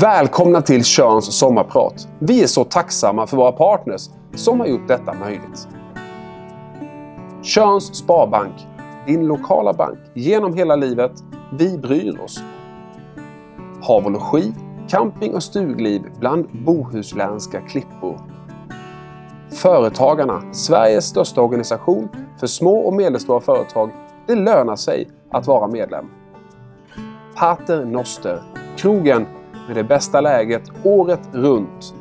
Välkomna till Körns sommarprat. Vi är så tacksamma för våra partners som har gjort detta möjligt. Körns Sparbank, din lokala bank genom hela livet. Vi bryr oss. Hav och logi, camping och stugliv bland bohuslänska klippor. Företagarna, Sveriges största organisation för små och medelstora företag. Det lönar sig att vara medlem. Pater Noster, krogen med det bästa läget året runt.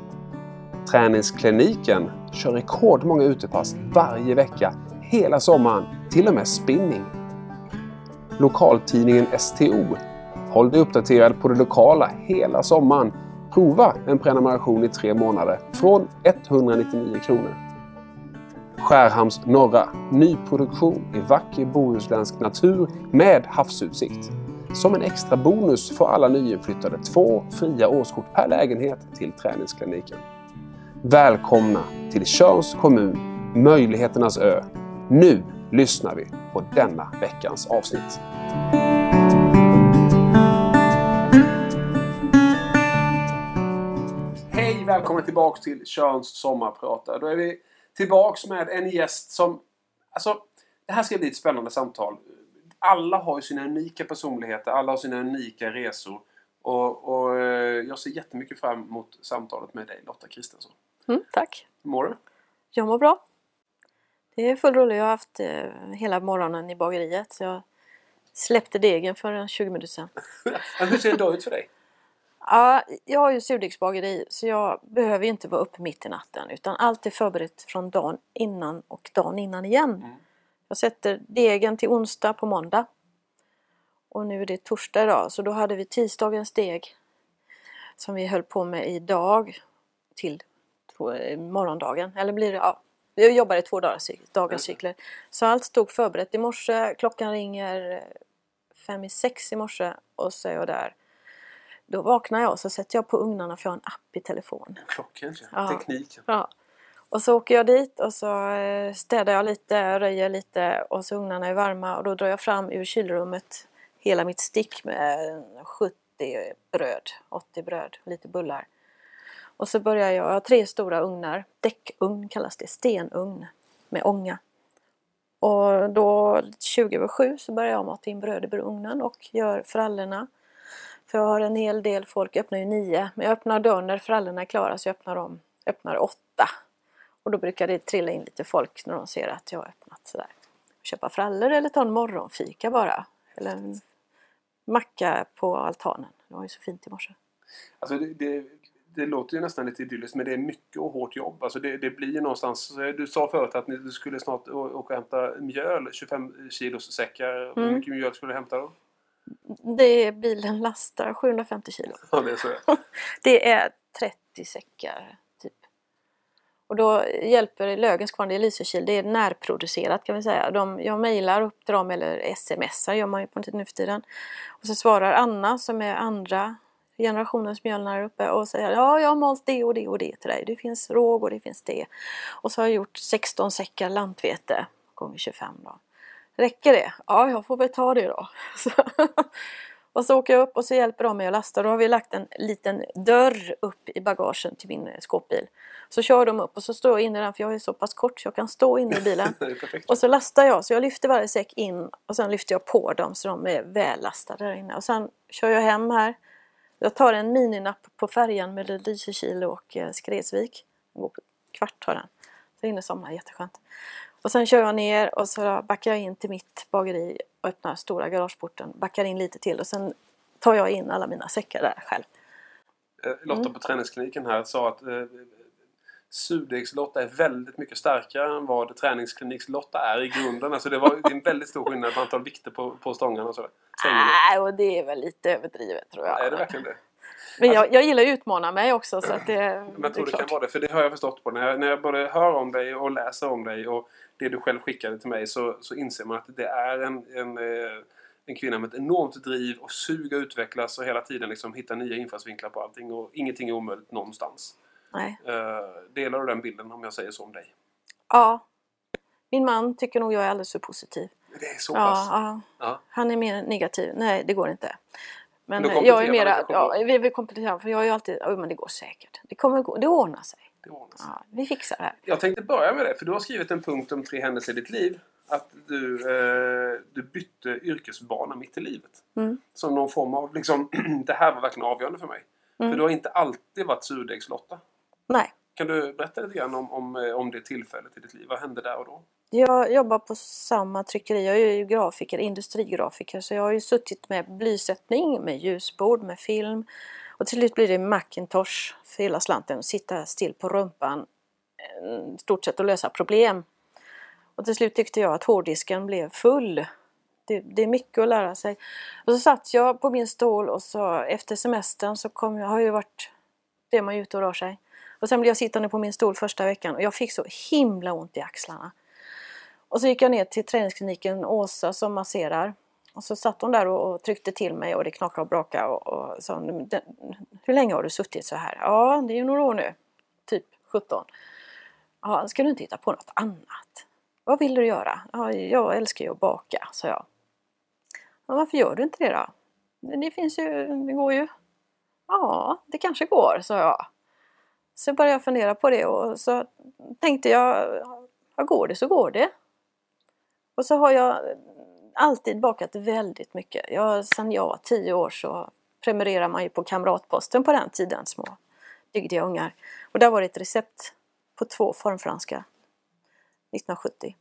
Träningskliniken kör rekordmånga utepass varje vecka hela sommaren, till och med spinning. Lokaltidningen STO. Håll dig uppdaterad på det lokala hela sommaren. Prova en prenumeration i tre månader från 199 kronor. Skärhamns norra. Nyproduktion i vacker bohuslänsk natur med havsutsikt. Som en extra bonus får alla nyinflyttade två fria årskort per lägenhet till träningskliniken. Välkomna till Tjörns kommun, möjligheternas ö. Nu lyssnar vi på denna veckans avsnitt. Hej! Välkommen tillbaks till Tjörns sommarprata. Då är vi tillbaks med en gäst som... Alltså, det här ska bli ett spännande samtal alla har ju sina unika personligheter, alla har sina unika resor. Och, och eh, jag ser jättemycket fram emot samtalet med dig Lotta Kristensson. Mm, tack! Hur mår du? Jag mår bra. Det är full rulle. Jag har haft eh, hela morgonen i bageriet. Så jag släppte degen för en 20 minuter sedan. Hur ser en dag ut för dig? Ja, jag har ju surdegsbageri så jag behöver inte vara uppe mitt i natten utan allt är förberett från dagen innan och dagen innan igen. Mm. Jag sätter degen till onsdag på måndag. Och nu är det torsdag idag så då hade vi tisdagens deg som vi höll på med idag till eh, morgondagen. Eller blir det, ja, jag jobbar i två dagars cykler. Så allt stod förberett i morse. Klockan ringer eh, fem i sex i morse och så är jag där. Då vaknar jag och så sätter jag på ugnarna för jag har en app i telefonen. Klockan, ja. tekniken. Ja. Och så åker jag dit och så eh, städar jag lite, röjer lite och så ugnarna är varma och då drar jag fram ur kylrummet hela mitt stick med eh, 70 bröd, 80 bröd, lite bullar. Och så börjar jag, jag har tre stora ugnar, däckugn kallas det, stenugn med ånga. Och då 20 över 7 så börjar jag mata in bröd i ugnen och gör frallorna. För jag har en hel del folk, jag öppnar ju nio, men jag öppnar dörren när frallorna är klara så jag öppnar dem, öppnar åtta. Och då brukar det trilla in lite folk när de ser att jag har öppnat sådär. Köpa frallor eller ta en morgonfika bara. Eller en macka på altanen. Det var ju så fint i morse. Alltså det, det, det låter ju nästan lite idylliskt men det är mycket och hårt jobb. Alltså det, det blir ju någonstans... Du sa förut att du skulle snart åka och hämta mjöl, 25 kilos säckar. Mm. Hur mycket mjöl skulle du hämta då? Det bilen lastar 750 kilo. Ja, det är så. det är 30 säckar och då hjälper Lögens kvarn Lysekil, det är närproducerat kan vi säga. De, jag mejlar upp till dem eller smsar gör man ju på nu för tiden. Och så svarar Anna som är andra generationens mjölnare uppe och säger ja jag har malt det och det och det till dig. Det finns råg och det finns det. Och så har jag gjort 16 säckar lantvete gånger 25 då. Räcker det? Ja, jag får väl ta det då. och så åker jag upp och så hjälper de mig att lasta. Då har vi lagt en liten dörr upp i bagagen till min skåpbil. Så kör de upp och så står jag inne i den för jag är så pass kort så jag kan stå inne i bilen. och så lastar jag så jag lyfter varje säck in och sen lyfter jag på dem så de är väl lastade där inne. Och sen kör jag hem här. Jag tar en mininapp på färjan med Lysekil och eh, Skredsvik. Kvart tar den. Så inne somnar jätteskönt. Och sen kör jag ner och så backar jag in till mitt bageri och öppnar stora garageporten. Backar in lite till och sen tar jag in alla mina säckar där själv. Eh, Lotta mm. på träningskliniken här sa att eh, surdegslotta är väldigt mycket starkare än vad träningsklinikslotta är i grunden. Alltså det var en väldigt stor skillnad på antal vikter på, på stångarna och så. Nej, och det är väl lite överdrivet tror jag. Är det verkligen det? Men jag, jag gillar att utmana mig också så att det, Men jag tror det, det kan vara det, för det har jag förstått på. När jag, när jag både hör om dig och läser om dig och det du själv skickade till mig så, så inser man att det är en, en, eh, en kvinna med ett enormt driv och sug att utvecklas och hela tiden liksom hitta nya infallsvinklar på allting och ingenting är omöjligt någonstans. Nej. Uh, delar du den bilden om jag säger så om dig? Ja. Min man tycker nog jag är alldeles för positiv. Det är så pass? Ja, ja. Han är mer negativ. Nej, det går inte. Men Då jag är kompletterar mera, ja, vi vill komplettera för jag är ju alltid, ja men det går säkert. Det kommer gå, det ordnar sig. Det ordnar sig. Ja, vi fixar det här. Jag tänkte börja med det, för du har skrivit en punkt om tre händelser i ditt liv. Att du, eh, du bytte yrkesbana mitt i livet. Mm. Som någon form av, liksom, det här var verkligen avgörande för mig. Mm. För du har inte alltid varit surdegslotta. Nej, Kan du berätta lite grann om, om, eh, om det tillfället i ditt liv? Vad hände där och då? jag jobbar på samma tryckeri. Jag är ju grafiker, industrigrafiker. Så jag har ju suttit med blysättning, med ljusbord, med film. Och till slut blir det Macintosh för hela slanten. Sitta still på rumpan eh, stort sett och lösa problem. Och till slut tyckte jag att hårddisken blev full. Det, det är mycket att lära sig. Och så satt jag på min stol och så efter semestern så kom jag, har ju varit det man är ute och rör sig. Och sen blev jag sittande på min stol första veckan och jag fick så himla ont i axlarna. Och så gick jag ner till träningskliniken Åsa som masserar. Och så satt hon där och, och tryckte till mig och det knakade och brakade och, och sa Hur länge har du suttit så här? Ja, det är ju några år nu. Typ 17. Ja, ska du inte hitta på något annat? Vad vill du göra? Ja, jag älskar ju att baka, sa jag. Ja, varför gör du inte det då? Det finns ju, det går ju. Ja, det kanske går, sa jag. Så började jag fundera på det och så tänkte jag, ja, går det så går det. Och så har jag alltid bakat väldigt mycket. Jag, sen jag var tio år så prenumererar man ju på Kamratposten på den tiden, små dygdiga ungar. Och där var det ett recept på två formfranska 1970.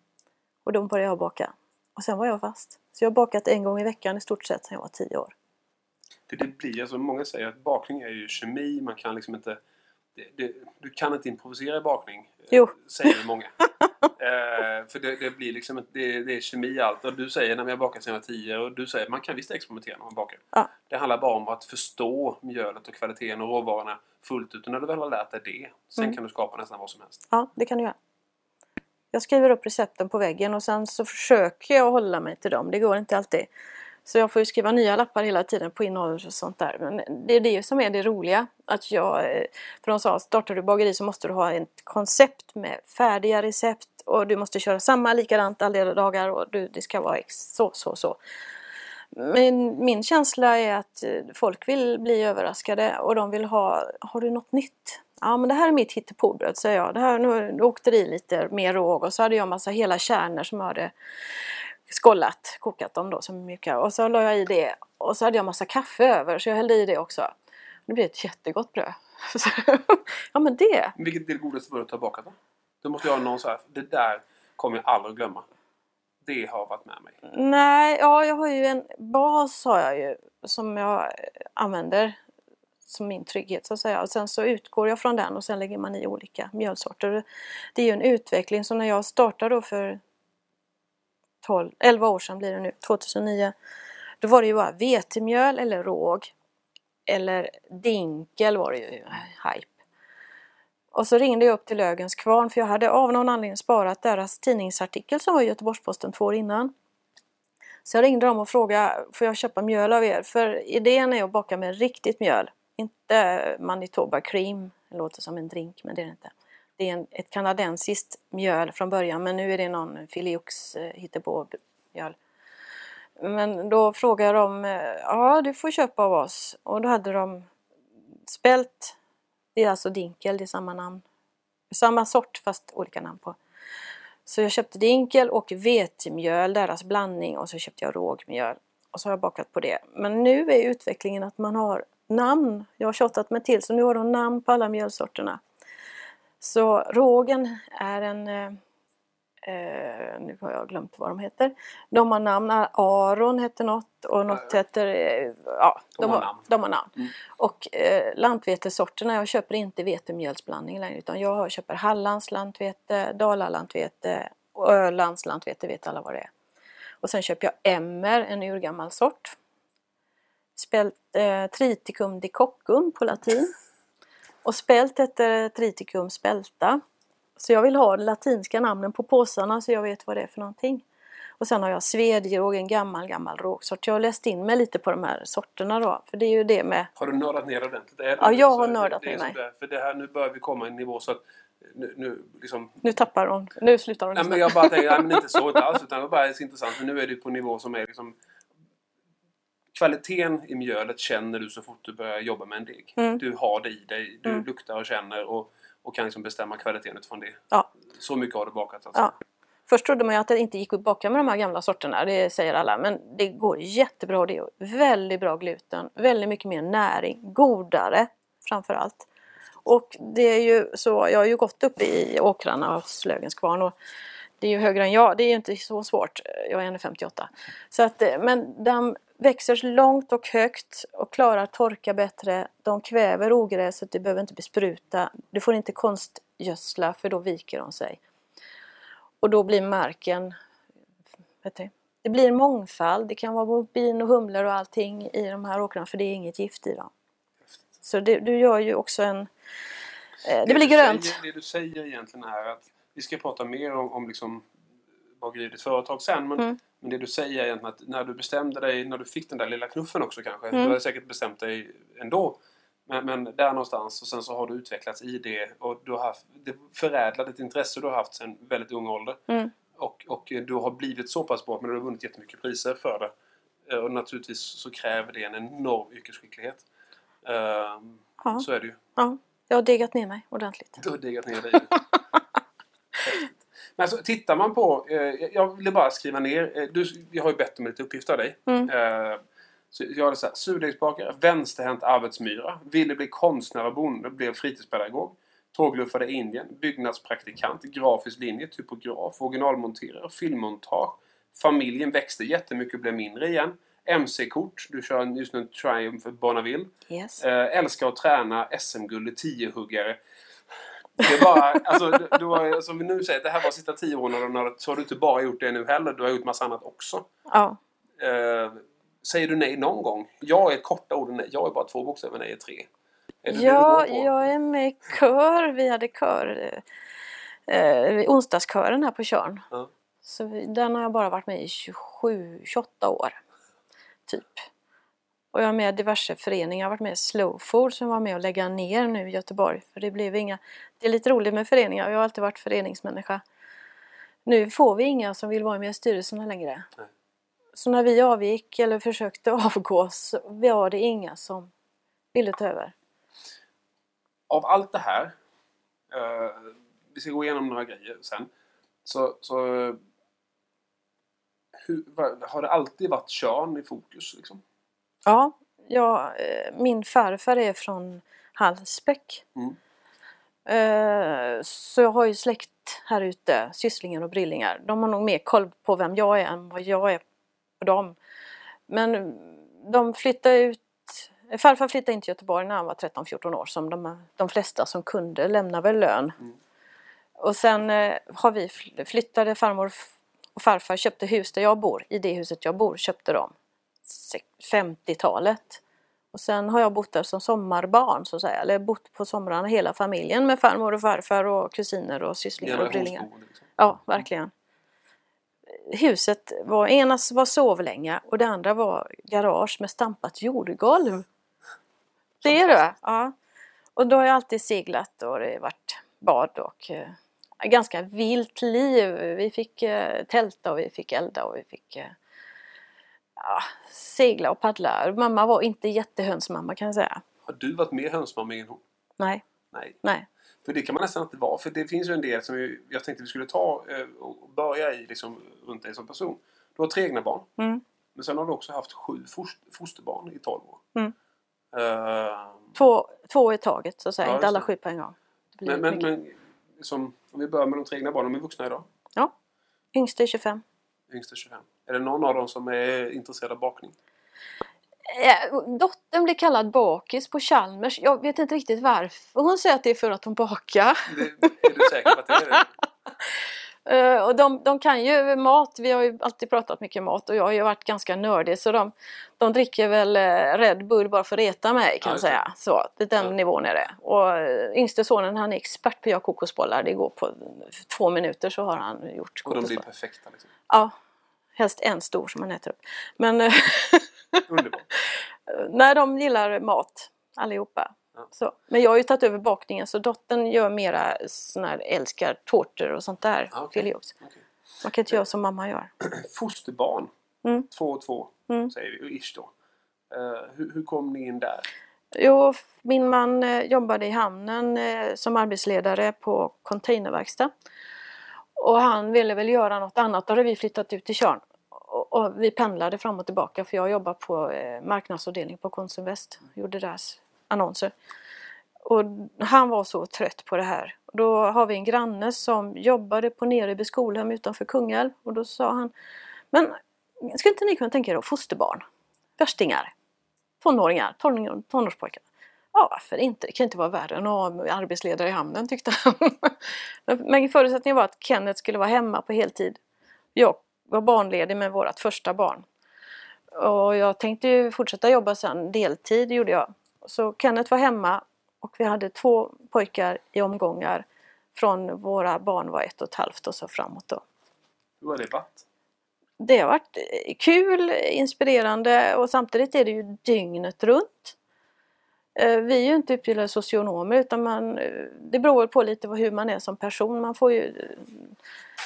Och de började jag baka. Och sen var jag fast. Så jag har bakat en gång i veckan i stort sett sedan jag var tio år. För det blir, alltså många säger att bakning är ju kemi, man kan liksom inte... Det, det, du kan inte improvisera i bakning. eh, Jo. Säger många. eh, för det, det blir liksom det, det är kemi allt. Och du säger när jag bakar var tio och du säger man kan visst experimentera när man bakar. Ja. Det handlar bara om att förstå mjölet och kvaliteten och råvarorna fullt ut. Och när du väl har lärt dig det, sen Mm. kan du skapa nästan vad som helst. Ja, det kan du göra. Jag skriver upp recepten på väggen och sen så försöker jag hålla mig till dem. Det går inte alltid. Så jag får ju skriva nya lappar hela tiden på innehåll och sånt där. Men det är det som är det roliga. Att jag, eh, för de sa, startar du bageri så måste du ha ett koncept med färdiga recept och du måste köra samma likadant alla dagar och du, det ska vara ex- så, så, så. Men min känsla är att eh, folk vill bli överraskade och de vill ha, har du något nytt? Ja men det här är mitt hittepåbröd säger jag. Det här, nu, nu åkte det i lite mer råg och så hade jag massa hela kärnor som jag hade skållat, kokat dem då som mjuka och så la jag i det och så hade jag massa kaffe över så jag hällde i det också. Det blev ett jättegott bröd. Så, ja men det, Vilket är det godaste brödet du har bakat då? Du måste ha någon så här, det där kommer jag aldrig glömma. Det har varit med mig. Nej, ja jag har ju en bas har jag ju som jag använder som min trygghet så att säga. Och sen så utgår jag från den och sen lägger man i olika mjölsorter. Det är ju en utveckling så när jag startade då för 12, 11 år sedan blir det nu, 2009. Då var det ju bara vetemjöl eller råg. Eller dinkel var det ju hype. Och så ringde jag upp till Lögens kvarn för jag hade av någon anledning sparat deras tidningsartikel som var i Göteborgs-Posten två år innan. Så jag ringde dem och frågade, får jag köpa mjöl av er? För idén är att baka med riktigt mjöl. Inte Manitoba cream, det låter som en drink men det är det inte. Det är en, ett kanadensiskt mjöl från början men nu är det någon Filiox eh, hittepå-mjöl. Men då frågade de, eh, ja du får köpa av oss. Och då hade de spelt, det är alltså dinkel, det är samma namn. Samma sort fast olika namn på. Så jag köpte dinkel och vetemjöl, deras blandning och så köpte jag rågmjöl. Och så har jag bakat på det. Men nu är utvecklingen att man har namn. Jag har tjatat mig till så nu har de namn på alla mjölsorterna. Så rågen är en eh, Eh, nu har jag glömt vad de heter. De har namn. Aron heter något och något Ja, heter... Eh, ja, De har namn. De har namn. Mm. Och eh, lantvetesorterna, jag köper inte vetemjölsblandning längre utan jag köper Hallands lantvete, Dalalantevete och Ölands lantvete, vet alla vad det är. Och sen köper jag Emmer, en urgammal sort. Spält, eh, triticum dicoccum på latin. Och spält heter triticum spelta. Så jag vill ha de latinska namnen på påsarna så jag vet vad det är för någonting. Och sen har jag svedjeråg, en gammal gammal rågsort. Jag har läst in mig lite på de här sorterna då. För det är ju det med... Har du nördat ner ordentligt? Är Ja, jag har nördat ner där, För det här, nu börjar vi komma i en nivå så att nu, nu liksom... Nu tappar hon. Nu slutar hon Nej, men jag bara tänker, nej, men inte så inte alls. Utan det var bara så intressant. För nu är det på en nivå som är liksom... kvaliteten i mjölet känner du så fort du börjar jobba med en deg. Mm. Du har det i dig, du Mm. luktar och känner och, och kan liksom bestämma kvaliteten utifrån det. Ja. Så mycket har du bakat alltså. Ja. Först trodde man ju att det inte gick att baka med de här gamla sorterna, det säger alla. Men det går jättebra och det är väldigt bra gluten, väldigt mycket mer näring, godare framför allt. Och det är ju så, jag har ju gått upp i åkrarna hos Löfgrens kvarn och det är ju högre än jag, det är ju inte så svårt, jag är 1,58. Så att, eh, men de växer långt och högt och klarar torka bättre. De kväver ogräset, du behöver inte bespruta. Du får inte konstgödsla för då viker de sig. Och då blir marken, vet du, det blir mångfald. Det kan vara bin och humlor och allting i de här åkrarna för det är inget gift i dem. Så det, du gör ju också en... Eh, det blir grönt. Säger, det du säger egentligen är att vi ska prata mer om, om liksom bageri i ditt företag sen. Men, Mm. Men det du säger är egentligen att när du bestämde dig, när du fick den där lilla knuffen också kanske. Mm. Du hade säkert bestämt dig ändå. Men, men där någonstans och sen så har du utvecklats i det och du har haft, det förädlat ett intresse du har haft sedan väldigt ung ålder. Mm. Och, och du har blivit så pass bra men du har vunnit jättemycket priser för det. Eh, Och naturligtvis så kräver det en enorm yrkesskicklighet. Ehm, Ja. Så är det ju. Ja, jag har degat ner mig ordentligt. Du har degat ner dig. Men alltså, tittar man på... Eh, jag vill bara skriva ner. Eh, du, jag har ju bett om lite uppgifter av dig. Mm. Eh, så jag hade så här, surdegsbakare, vänsterhänt arbetsmyra, ville bli konstnär och bonde, blev fritidspedagog, tågluffade i Indien, byggnadspraktikant, grafisk linje, typograf, originalmonterare, filmmontage. Familjen växte jättemycket och blev mindre igen. MC-kort, du kör just nu en Triumph Bonneville. Yes. Eh, älskar att träna SM-guld tiohuggare. Det är bara, alltså, du, har, som vi nu säger, det här var sista tio åren så har du inte bara gjort det nu heller, du har gjort massa annat också. Ja. Eh, säger du nej någon gång? Jag är korta orden nej, jag är bara två bokstäver, nej är tre. Är det Ja, det jag är med i kör. Vi hade kör. Eh, eh, onsdagskören här på Tjörn. Ja. Så vi, den har jag bara varit med i 27, 28 år. Typ. Och jag är med i diverse föreningar. Jag har varit med i Slowfood som var med och lägga ner nu i Göteborg. För det blev inga... Det är lite roligt med föreningar. Jag har alltid varit föreningsmänniska. Nu får vi inga som vill vara med i styrelserna längre. Nej. Så när vi avgick eller försökte avgå så var det inga som ville ta över. Av allt det här, eh, vi ska gå igenom några grejer sen. Så, så eh, hur, har det alltid varit Tjörn i fokus? Liksom? Ja, ja eh, min farfar är från Hallsbäck. Mm. Eh, Så jag har ju släkt här ute, sysslingar och brillingar. De har nog mer koll på vem jag är än vad jag är på dem. Men de flyttade ut Farfar flyttade in till Göteborg när han var 13-14 år som de, de flesta som kunde lämna väl lön. Mm. Och sen eh, har vi fl- flyttade farmor och farfar köpte hus där jag bor. I det huset jag bor köpte de. Se- 50-talet. Och sen har jag bott där som sommarbarn så att säga. Eller bott på somrarna hela familjen med farmor och farfar och kusiner och sysslingar och brillingar. Liksom. Ja, verkligen. Huset var, ena var sovlänga och det andra var garage med stampat jordgolv. Det är det? Ja. Och då har jag alltid seglat och det har varit bad och eh, ganska vilt liv. Vi fick eh, tälta och vi fick elda och vi fick eh, ja, segla och paddla. Mamma var inte jättehönsmamma kan jag säga. Har du varit mer hönsmamma än hon? Nej, Nej. nej. För det kan man nästan inte vara. För det finns ju en del som jag tänkte vi skulle ta eh, och börja i liksom, runt dig som person. Du har tre egna barn. Mm. Men sen har du också haft sju fost- fosterbarn i 12 år. Mm. Eh, Två, två i taget så att säga, Ja, inte alla sju på en gång. Men men, men som, om vi börjar med de tre egna barnen, de är vuxna idag. Ja, yngsta är 25. Yngsta 25. Är det någon av dem som är intresserad av bakning? Eh, Dottern blir kallad bakis på Chalmers. Jag vet inte riktigt varför. Hon säger att det är för att hon bakar. Det, är du säker på att det är det? Eh, och de, de kan ju mat. Vi har ju alltid pratat mycket mat och jag har ju varit ganska nördig så de, de dricker väl eh, Red Bull bara för att reta mig kan Ja, jag säga. Så, det är den Ja. nivån är det. Och yngste sonen han är expert på att göra kokosbollar. Det går på två minuter så har han gjort Och de blir kokosbollar. perfekta. Liksom. Ja, helst en stor som man äter upp. Men eh. Nej, de gillar mat allihopa. Ja. Så. Men jag har ju tagit över bakningen så dottern gör mera sån här, älskar tårtor och sånt där. Vill jag också. Okej. Man kan inte göra som mamma gör. Fosterbarn. Mm. Två och två Mm. säger vi, ish då. Eh, hur, hur kom ni in där? Jo, min man eh, jobbade i hamnen som arbetsledare på containerverkstad. Och han ville väl göra något annat. Då hade vi flyttat ut till Tjörn. Och, och vi pendlade fram och tillbaka för jag jobbar på eh, marknadsavdelning på Konsumväst. Gjorde deras annonser. Och han var så trött på det här. Då har vi en granne som jobbade på Nereby skolhem utanför Kungälv. Och då sa han Men skulle inte ni kunna tänka er att fosterbarn? Värstingar? Tonåringar tonårspojkar? Ja, varför inte? Det kan inte vara värre än att ha arbetsledare i hamnen tyckte han. Men förutsättningen var att Kenneth skulle vara hemma på heltid. Jag var barnledig med vårt första barn. Och jag tänkte ju fortsätta jobba sen, deltid gjorde jag. Så Kenneth var hemma och vi hade två pojkar i omgångar från våra barn var ett och ett halvt och så framåt då. Hur har det varit? Det har varit kul, inspirerande och samtidigt är det ju dygnet runt. Eh, vi är ju inte utbildade socionomer utan man, eh, det beror på lite hur man är som person. Man får ju eh,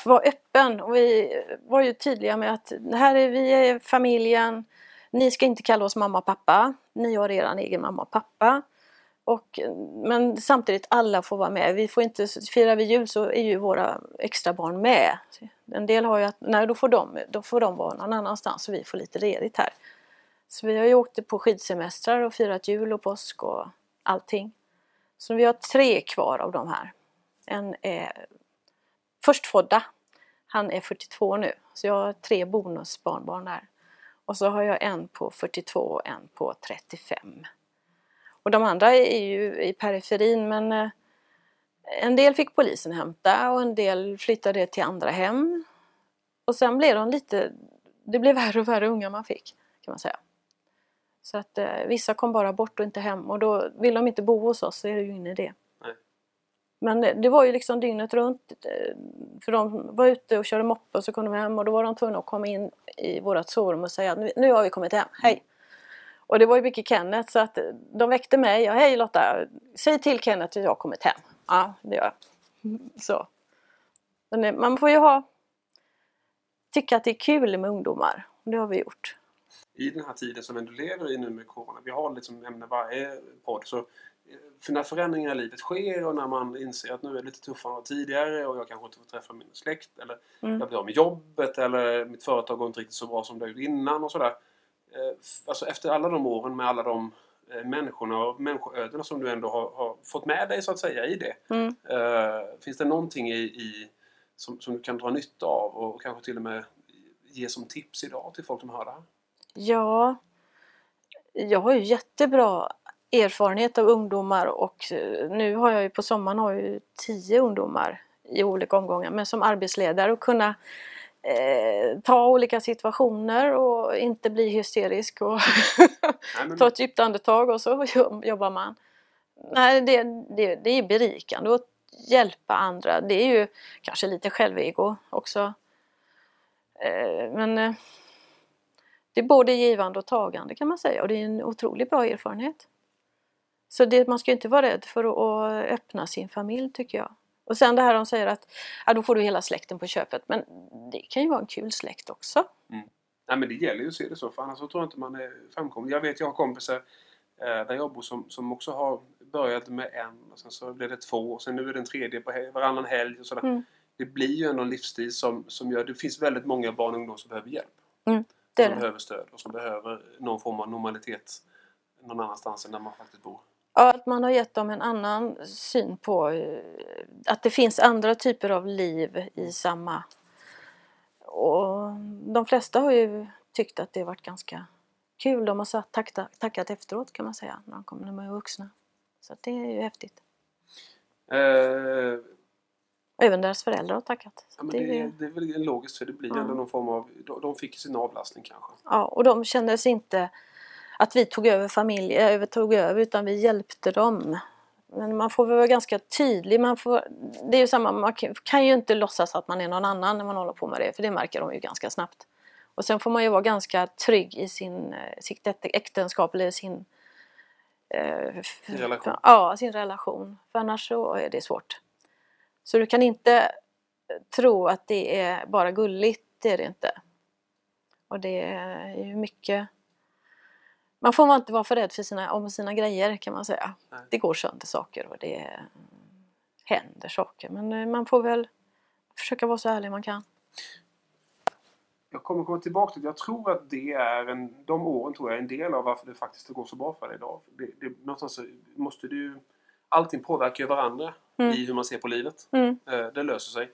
vara öppen och vi var ju tydliga med att här är vi är familjen. Ni ska inte kalla oss mamma och pappa. Ni har er egen mamma och pappa. Och, men samtidigt alla får vara med. Vi får inte, firar vi jul så är ju våra extra barn med. En del har ju att, nej då får de, då får de vara någon annanstans och vi får lite ledigt här. Så vi har ju åkt på skidsemestrar och firat jul och påsk och allting. Så vi har tre kvar av de här. En är förstfödda. Han är 42 nu. Så jag har tre bonusbarnbarn där. Och så har jag en på 42 och en på 35. Och de andra är ju i periferin men eh, en del fick polisen hämta och en del flyttade till andra hem. Och sen blev de lite, det blev värre och värre unga man fick kan man säga. Så att eh, vissa kom bara bort och inte hem och då vill de inte bo hos oss så är det ju ingen idé. Nej. Men det, det var ju liksom dygnet runt. eh, För de var ute och körde moppe och så kom de hem och då var de tvungna att komma in i vårt sovrum och säga nu, nu har vi kommit hem, hej! Och det var ju mycket Kenneth så att de väckte mig. Ja, hej Lotta, säg till Kenneth att jag har kommit hem. Ja, det gör jag. Så. Men man får ju ha tycka att det är kul med ungdomar. Det har vi gjort. I den här tiden som vi ändå lever i nu med Corona. Vi har liksom ämne varje podd. Så eh, för när förändringar i livet sker och när man inser att nu är det lite tuffare än tidigare och jag kanske inte får träffa min släkt eller Mm. jag blir av med jobbet eller mitt företag går inte riktigt så bra som det gjort innan och sådär. Eh, Alltså efter alla de åren med alla de eh, människorna och människoödena som du ändå har, har fått med dig så att säga i det. Mm. Eh, finns det någonting i, i som, som du kan dra nytta av och kanske till och med ge som tips idag till folk som hör det här? Ja, jag har ju jättebra erfarenhet av ungdomar och eh, nu har jag ju på sommaren har jag tio ungdomar i olika omgångar men som arbetsledare och kunna eh, ta olika situationer och inte bli hysterisk och ta ett djupt andetag och så jobbar man. Nej, det, det, det är berikande att hjälpa andra. Det är ju kanske lite självego också. Eh, Men eh, det är både givande och tagande kan man säga och det är en otroligt bra erfarenhet. Så det, man ska inte vara rädd för att, att öppna sin familj tycker jag. Och sen det här de säger att ja, då får du hela släkten på köpet. Men det kan ju vara en kul släkt också. nej, men det gäller ju att se det så för annars så tror jag inte man är framkomlig. Jag vet jag har kompisar eh, där jag bor som, som också har börjat med en och sen så blev det två och sen nu är det en tredje på hel, varannan helg och sådär. Mm. Det blir ju ändå en livsstil som, som gör det finns väldigt många barn och ungdomar som behöver hjälp. Det som det. behöver stöd och som behöver någon form av normalitet någon annanstans än där man faktiskt bor. Ja, att man har gett dem en annan syn på eh, att det finns andra typer av liv i samma... Och de flesta har ju tyckt att det har varit ganska kul. De har sagt, tackat, tackat efteråt kan man säga när de kommer när de är vuxna. Så det är ju häftigt. Eh, Och även deras föräldrar har tackat. Ja, men det är det, det är väl logiskt för det blir Ja. någon form av... De, de fick sin avlastning kanske. Ja, och de kände sig inte att vi tog över familjen, över, tog över, utan vi hjälpte dem. Men man får väl vara ganska tydlig. Man får, det är ju samma, man kan- ju inte låtsas att man är någon annan när man håller på med det, för det märker de ju ganska snabbt. Och sen får man ju vara ganska trygg i sin, eh, sitt äktenskap eller sin eh, Sin relation. Ja, sin relation. För annars så är det svårt. Så du kan inte eh, tro att det är bara gulligt, det är det inte. Och det är ju mycket man får inte vara för rädd för sina, om sina grejer kan man säga. Nej. Det går sönder saker och det händer saker men eh, man får väl försöka vara så ärlig man kan. Jag kommer komma tillbaka till det. Jag tror att det är en, de åren tror jag är en del av varför det faktiskt går så bra för dig idag. Det, det, någonstans måste du... Allting påverkar ju varandra Mm. i hur man ser på livet. Mm, Eh, Det löser sig.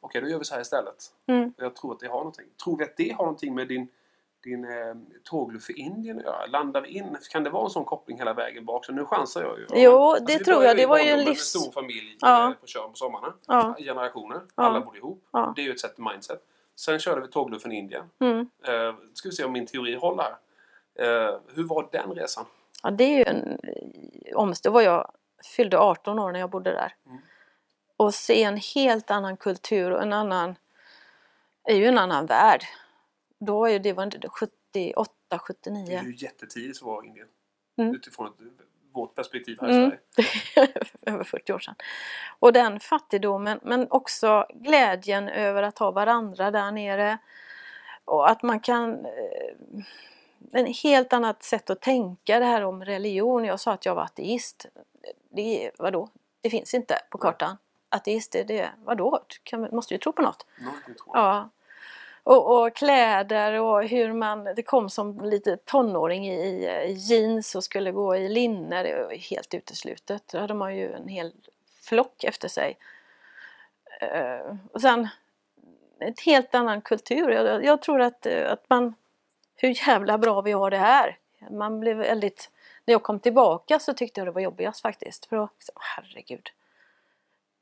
Okej, då gör vi så här istället. mm. Jag tror att det har någonting. Tror vi att det har någonting med din, din eh, tågluff för Indien att göra? Landar vi in? Kan det vara en sån koppling hela vägen bak? Så nu chansar jag ju. Jo, Alltså, det tror jag. Det i var ju en livs- stor familj Ja. eh, på Tjörn på sommarna. Ja. Generationer. Ja. Alla bodde ihop. Ja. Det är ju ett sätt mindset. Sen körde vi tågluffen i Indien. Mm. Eh, ska vi se om min teori håller. Eh, hur var den resan? Ja, det är ju en omständighet. var jag fyllde 18 år när jag bodde där. Mm. Och se en helt annan kultur och en annan är ju en annan värld. Då är ju det var 78, Det är 79. ju jättetidigt så var Indien. Mm. Utifrån vårt perspektiv här i Mm. Sverige. Över 40 år sedan. Och den fattigdomen men också glädjen över att ha varandra där nere. Och att man kan eh, en helt annat sätt att tänka det här om religion. Jag sa att jag var ateist. Det vadå? Det finns inte på kartan. Ateist, det, det vadå? Kan, måste ju tro på något. Jag. Ja. Och, och kläder och hur man, det kom som lite tonåring i, i jeans och skulle gå i linne, det var helt uteslutet. Då hade man ju en hel flock efter sig. Eh, och sen ett helt annan kultur. Jag, jag tror att, eh, att man, hur jävla bra vi har det här. Man blev väldigt, när jag kom tillbaka så tyckte jag det var jobbigast faktiskt. För då, herregud.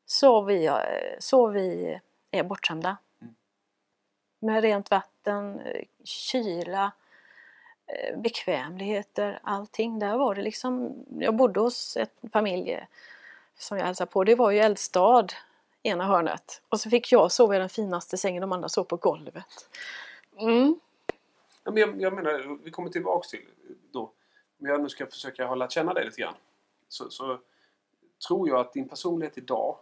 Så vi, så vi är bortskämda med rent vatten, kyla, eh, bekvämligheter, allting. Där var det liksom, jag bodde hos en familj som jag hälsade på, det var ju eldstad ena hörnet. Och så fick jag sova i den finaste sängen, de andra sov på golvet. Mm. Ja, men jag, jag menar, vi kommer tillbaks till då. Om jag nu ska försöka hålla känna dig lite grann. Så, så tror jag att din personlighet idag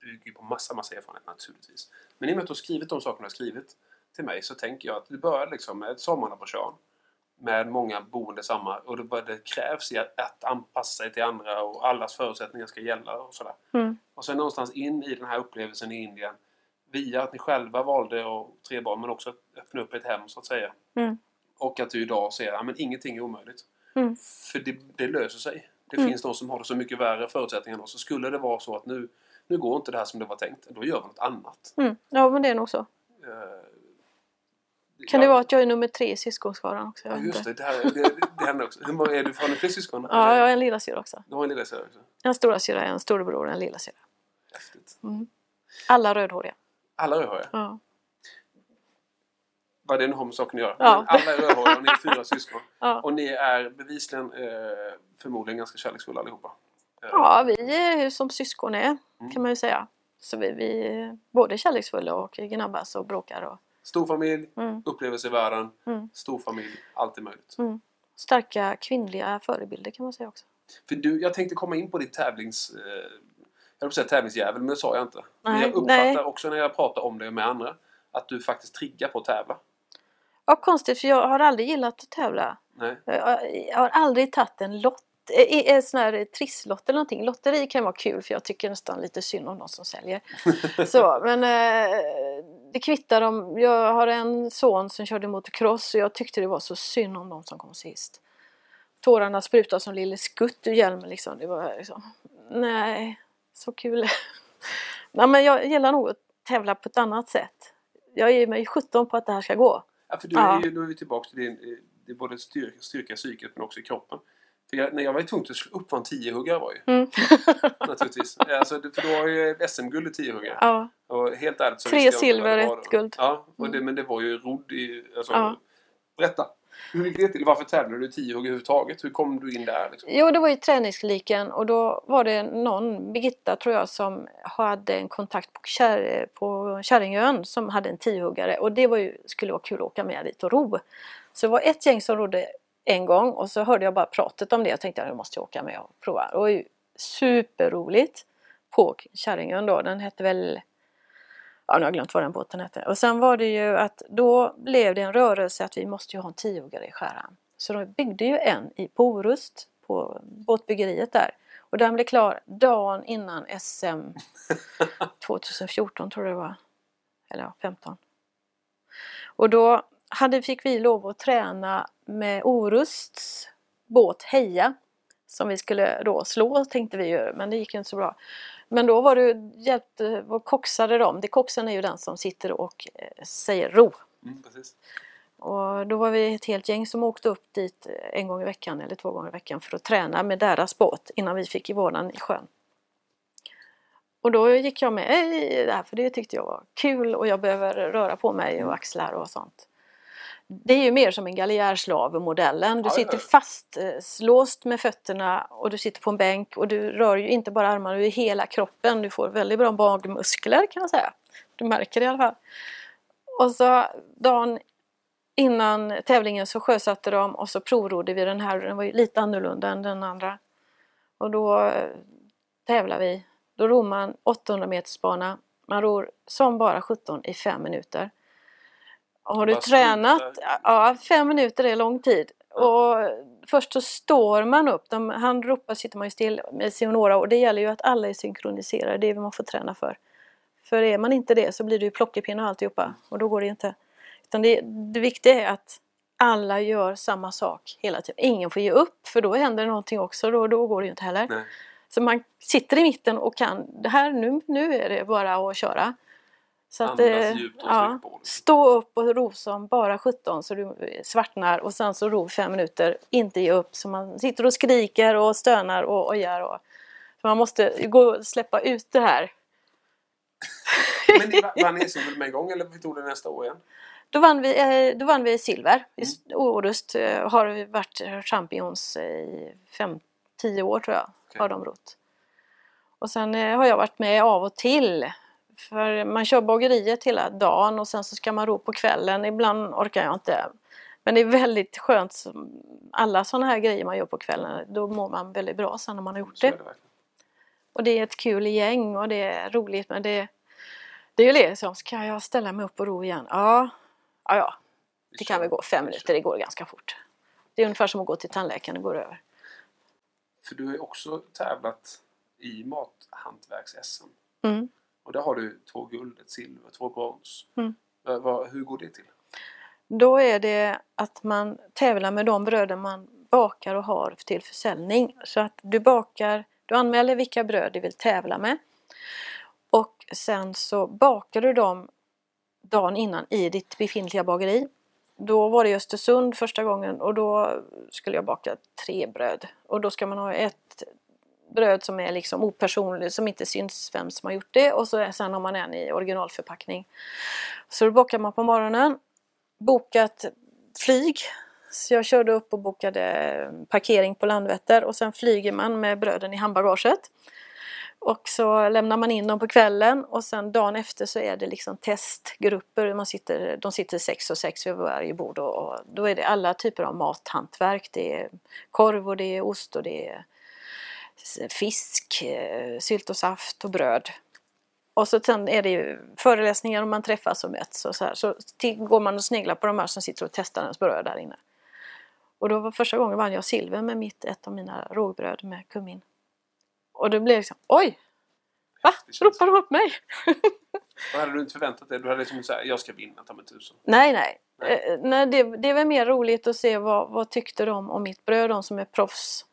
bygger på massa, massa erfarenhet naturligtvis. Men i och med att du har skrivit de sakerna du har skrivit till mig så tänker jag att det börjar liksom med sommarna på Tjörn. Med många boende samma och det, bara, det krävs att, att anpassa sig till andra och allas förutsättningar ska gälla och sådär. Mm. Och sen någonstans in i den här upplevelsen i Indien via att ni själva valde att tre barn men också att öppna upp ett hem så att säga. Mm. Och att du idag säger att ingenting är omöjligt. Mm. För det, det löser sig. Det Mm. finns de som har det så mycket värre förutsättningar än oss. Så skulle det vara så att nu, nu går inte det här som det var tänkt, då gör vi något annat. Mm. Ja men det är nog så. Eh, Kan ja, det vara att jag är nummer tre i syskonskaran också? Ja, just det. Det, här, det, det, händer också. Hur många är du? Har ni fler syskon? Ja, jag är en lillasyra också. Du har en lillasyster också? En storasyra, en storebror och en lillasyra. Häftigt. Mm. Alla rödhåriga. Alla rödhåriga? Ja. Vad det nu har med saken att göra. Ja. Men alla är rödhåriga och ni är fyra syskon. Ja. Och ni är bevisligen eh, förmodligen ganska kärleksfulla allihopa. Eh, ja, vi är som syskon är Mm. kan man ju säga. Så vi, vi är både kärleksfulla och gnabbas och bråkar. Och, Stor familj, mm, upplevelse i världen, Mm. stor familj, allt är möjligt. mm. Starka kvinnliga förebilder kan man säga också. För du, jag tänkte komma in på ditt tävlings... Eh, jag höll säga tävlingsjävel, men det sa jag inte. men Nej, jag uppfattar nej. också när jag pratar om det med andra att du faktiskt triggar på att tävla. Ja, konstigt för jag har aldrig gillat att tävla. Nej. Jag, har aldrig tagit en lott, eh, en sån här trisslott eller någonting. Lotteri kan vara kul för jag tycker nästan lite synd om de som säljer. Så, men eh, det kvittar om, jag har en son som körde motocross och jag tyckte det var så synd om de som kom sist. Tårarna sprutade som lille skutt ur hjälmen liksom. Det var liksom, nej, så kul. nej men jag gillar nog att tävla på ett annat sätt. Jag ger mig 17 på att det här ska gå. Ja, för du Ja. är ju, då är vi tillbaka till din, eh, det är både styrka, styrka psyket men också kroppen. För jag, när jag var tvungen att slå upp vad en tiohuggare var ju. Mm. Naturligtvis. Alltså, för du har ju SM-guld i tiohuggare. ja. Och helt ärligt så Tre silver, ett då. guld. Ja, och det, men det var ju rodd i... Alltså, Ja. Berätta! Hur gick det till? Varför tävlade du i tiohugg överhuvudtaget? Hur kom du in där? Liksom? Jo, det var ju träningsliken och då var det någon, Birgitta tror jag, som hade en kontakt på, Kär, på Kärringön som hade en tiohuggare och det var ju, skulle vara kul att åka med dit och ro. Så det var ett gäng som rodde en gång och så hörde jag bara pratet om det och tänkte att nu måste jag åka med och prova. Det var ju superroligt på Kärringön då, den hette väl Ja, nu har jag glömt vad den båten hette. Och sen var det ju att då blev det en rörelse att vi måste ju ha en tiohuggare i skäran. Så de byggde ju en i Porust på båtbyggeriet där. Och den blev klar dagen innan SM 2014 tror jag det var. Eller ja, 15. Och då hade, fick vi lov att träna med Orusts båt Heja. Som vi skulle då slå tänkte vi ju, men det gick inte så bra. Men då var det hjälpt, vad koxade de? Det koxen är ju den som sitter och eh, säger ro. Mm. Och då var vi ett helt gäng som åkte upp dit en gång i veckan eller två gånger i veckan för att träna med deras båt innan vi fick i vården i sjön. Och då gick jag med i det här för det tyckte jag var kul och jag behöver röra på mig och axlar och sånt. Det är ju mer som en galjärslav-modellen. Du sitter fastlåst med fötterna och du sitter på en bänk och du rör ju inte bara armarna, du hela kroppen. Du får väldigt bra magmuskler kan man säga. Du märker det i alla fall. Och så dagen innan tävlingen så sjösatte de och så provrodde vi den här. Den var ju lite annorlunda än den andra. Och då eh, tävlar vi. Då ror man 800 meters bana. Man ror som bara 17 i 5 minuter. Och har du Bara tränat? sluta. Ja, fem minuter är lång tid. Och först så står man upp. De, han ropar sitter man ju still med Sionora och det gäller ju att alla är synkroniserade. Det är vad man får träna för. För är man inte det så blir det ju plockepinn och alltihopa och då går det inte. Utan det, det viktiga är att alla gör samma sak hela tiden. Ingen får ge upp för då händer det någonting också. Då, då går det ju inte heller. Nej. Så man sitter i mitten och kan det här nu, nu är det bara att köra. Så att, Andas eh, djupt och ja, på. stå upp och ro som bara 17 så du svartnar och sen så ro fem minuter, inte ge upp. Så man sitter och skriker och stönar och ojar. Och, för man måste gå och släppa ut det här. Men ni va- vann ni SM med en gång eller vi tog det nästa år igen? Då vann vi, eh, då vann vi silver. I Mm. s- Orust eh, har vi varit champions i 5-10 år tror jag. Okej. Har de rott. Och sen eh, har jag varit med av och till. För man kör bageriet hela dagen och sen så ska man ro på kvällen. Ibland orkar jag inte. Men det är väldigt skönt. Alla sådana här grejer man gör på kvällen. Då mår man väldigt bra sen när man har gjort det. Och det är ett kul gäng och det är roligt men det, det är ju det som, ska jag ställa mig upp och ro igen? Ja, ja, ja. Det kan väl gå fem minuter, det går ganska fort. Det är ungefär som att gå till tandläkaren, det går över. För du har ju också tävlat i mathantverks-SM. Mm. Och där har du två guld, ett silver, två brons. Mm. Vad- hur går det till? Då är det att man tävlar med de bröden man bakar och har till försäljning. Så att du bakar, du anmäler vilka bröd du vill tävla med. Och sen så bakar du dem dagen innan i ditt befintliga bageri. Då var det i Östersund första gången och då skulle jag baka tre bröd. Och då ska man ha ett bröd som är liksom opersonligt, som inte syns vem som har gjort det och så sen har man en i originalförpackning. Så då bakar man på morgonen, bokat flyg. Så jag körde upp och bokade parkering på Landvetter och sen flyger man med bröden i handbagaget. Och så lämnar man in dem på kvällen och sen dagen efter så är det liksom testgrupper. Man sitter, de sitter sex och sex vid varje bord och, och då är det alla typer av mathantverk. Det är korv och det är ost och det är fisk, eh, sylt och saft och bröd. Och så sen är det ju föreläsningar och man träffas och möts och så här. Så går man och sneglar på de här som sitter och testar ens bröd där inne. Och då var första gången vann jag silver med mitt, ett av mina rågbröd med kummin. Och det blev liksom, oj! Va? Ropar de upp mig? Vad hade du inte förväntat dig? Du hade liksom såhär, jag ska vinna ta mig tusen. Nej, nej. Nej. Eh, nej det, det är väl mer roligt att se vad, vad tyckte de om mitt bröd, de som är proffs.